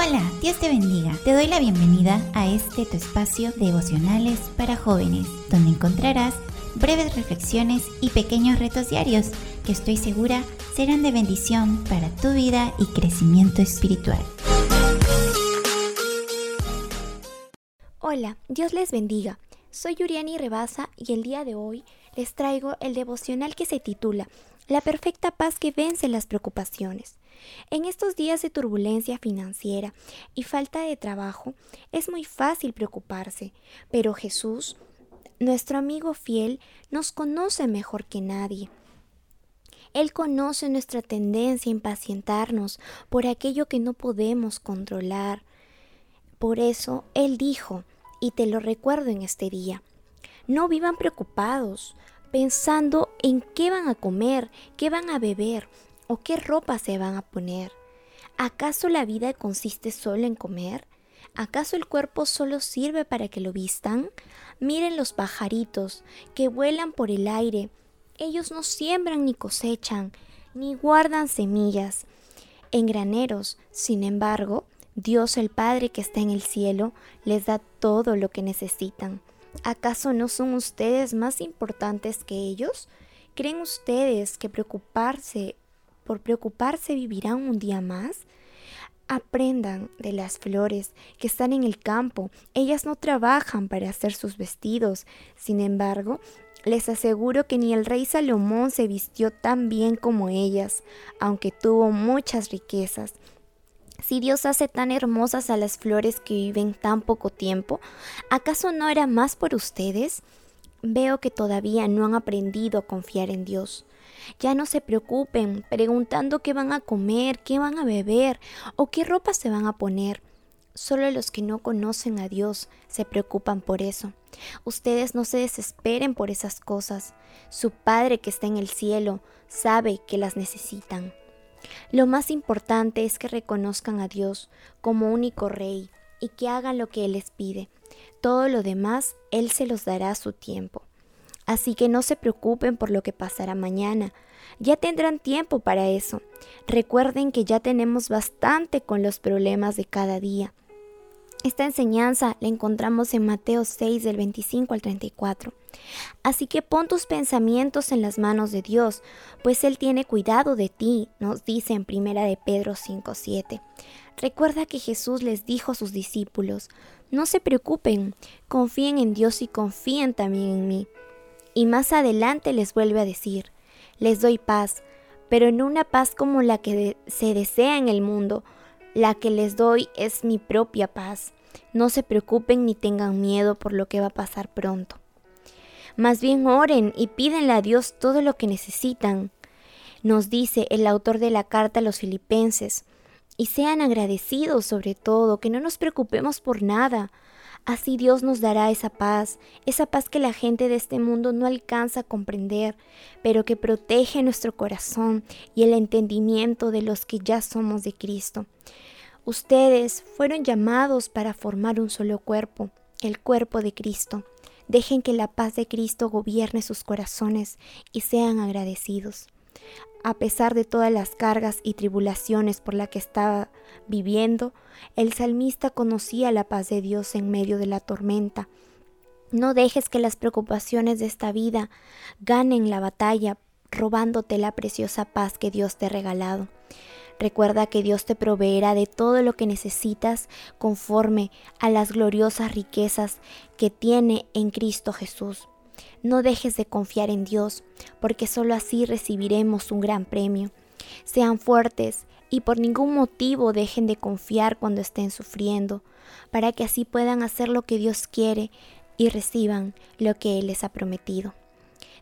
Hola, Dios te bendiga. Te doy la bienvenida a este tu espacio devocionales para jóvenes, donde encontrarás breves reflexiones y pequeños retos diarios que estoy segura serán de bendición para tu vida y crecimiento espiritual. Hola, Dios les bendiga. Soy Yuriani Rebasa y el día de hoy les traigo el devocional que se titula La perfecta paz que vence las preocupaciones. En estos días de turbulencia financiera y falta de trabajo, es muy fácil preocuparse, pero Jesús, nuestro amigo fiel, nos conoce mejor que nadie. Él conoce nuestra tendencia a impacientarnos por aquello que no podemos controlar. Por eso Él dijo, y te lo recuerdo en este día, no vivan preocupados, pensando en qué van a comer, qué van a beber, ¿O qué ropa se van a poner? ¿Acaso la vida consiste solo en comer? ¿Acaso el cuerpo solo sirve para que lo vistan? Miren los pajaritos que vuelan por el aire. Ellos no siembran ni cosechan, ni guardan semillas en graneros. Sin embargo, Dios el Padre que está en el cielo les da todo lo que necesitan. ¿Acaso no son ustedes más importantes que ellos? ¿Creen ustedes que preocuparse por preocuparse vivirán un día más? Aprendan de las flores que están en el campo. Ellas no trabajan para hacer sus vestidos. Sin embargo, les aseguro que ni el rey Salomón se vistió tan bien como ellas, aunque tuvo muchas riquezas. Si Dios hace tan hermosas a las flores que viven tan poco tiempo, ¿acaso no hará más por ustedes? Veo que todavía no han aprendido a confiar en Dios. Ya no se preocupen preguntando qué van a comer, qué van a beber o qué ropa se van a poner. Solo los que no conocen a Dios se preocupan por eso. Ustedes no se desesperen por esas cosas. Su Padre que está en el cielo sabe que las necesitan. Lo más importante es que reconozcan a Dios como único Rey y que hagan lo que Él les pide. Todo lo demás Él se los dará a su tiempo. Así que no se preocupen por lo que pasará mañana. Ya tendrán tiempo para eso. Recuerden que ya tenemos bastante con los problemas de cada día. Esta enseñanza la encontramos en Mateo 6 del 25 al 34. Así que pon tus pensamientos en las manos de Dios, pues Él tiene cuidado de ti, nos dice en primera de Pedro 5:7. Recuerda que Jesús les dijo a sus discípulos, no se preocupen, confíen en Dios y confíen también en mí. Y más adelante les vuelve a decir, les doy paz, pero no una paz como la que se desea en el mundo, la que les doy es mi propia paz. No se preocupen ni tengan miedo por lo que va a pasar pronto. Más bien oren y pídenle a Dios todo lo que necesitan. Nos dice el autor de la carta a los filipenses, y sean agradecidos sobre todo, que no nos preocupemos por nada, Así Dios nos dará esa paz, esa paz que la gente de este mundo no alcanza a comprender, pero que protege nuestro corazón y el entendimiento de los que ya somos de Cristo. Ustedes fueron llamados para formar un solo cuerpo, el cuerpo de Cristo. Dejen que la paz de Cristo gobierne sus corazones y sean agradecidos a pesar de todas las cargas y tribulaciones por las que estaba viviendo, el salmista conocía la paz de Dios en medio de la tormenta. No dejes que las preocupaciones de esta vida ganen la batalla, robándote la preciosa paz que Dios te ha regalado. Recuerda que Dios te proveerá de todo lo que necesitas conforme a las gloriosas riquezas que tiene en Cristo Jesús. No dejes de confiar en Dios, porque sólo así recibiremos un gran premio. Sean fuertes y por ningún motivo dejen de confiar cuando estén sufriendo, para que así puedan hacer lo que Dios quiere y reciban lo que Él les ha prometido.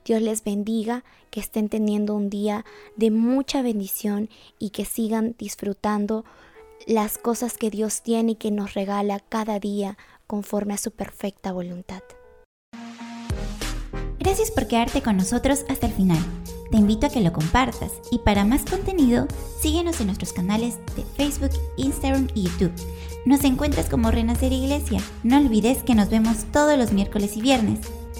Dios les bendiga, que estén teniendo un día de mucha bendición y que sigan disfrutando las cosas que Dios tiene y que nos regala cada día conforme a su perfecta voluntad. Gracias por quedarte con nosotros hasta el final. Te invito a que lo compartas y para más contenido síguenos en nuestros canales de Facebook, Instagram y YouTube. Nos encuentras como Renacer Iglesia. No olvides que nos vemos todos los miércoles y viernes.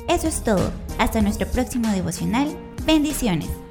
Eso es todo. Hasta nuestro próximo devocional. Bendiciones.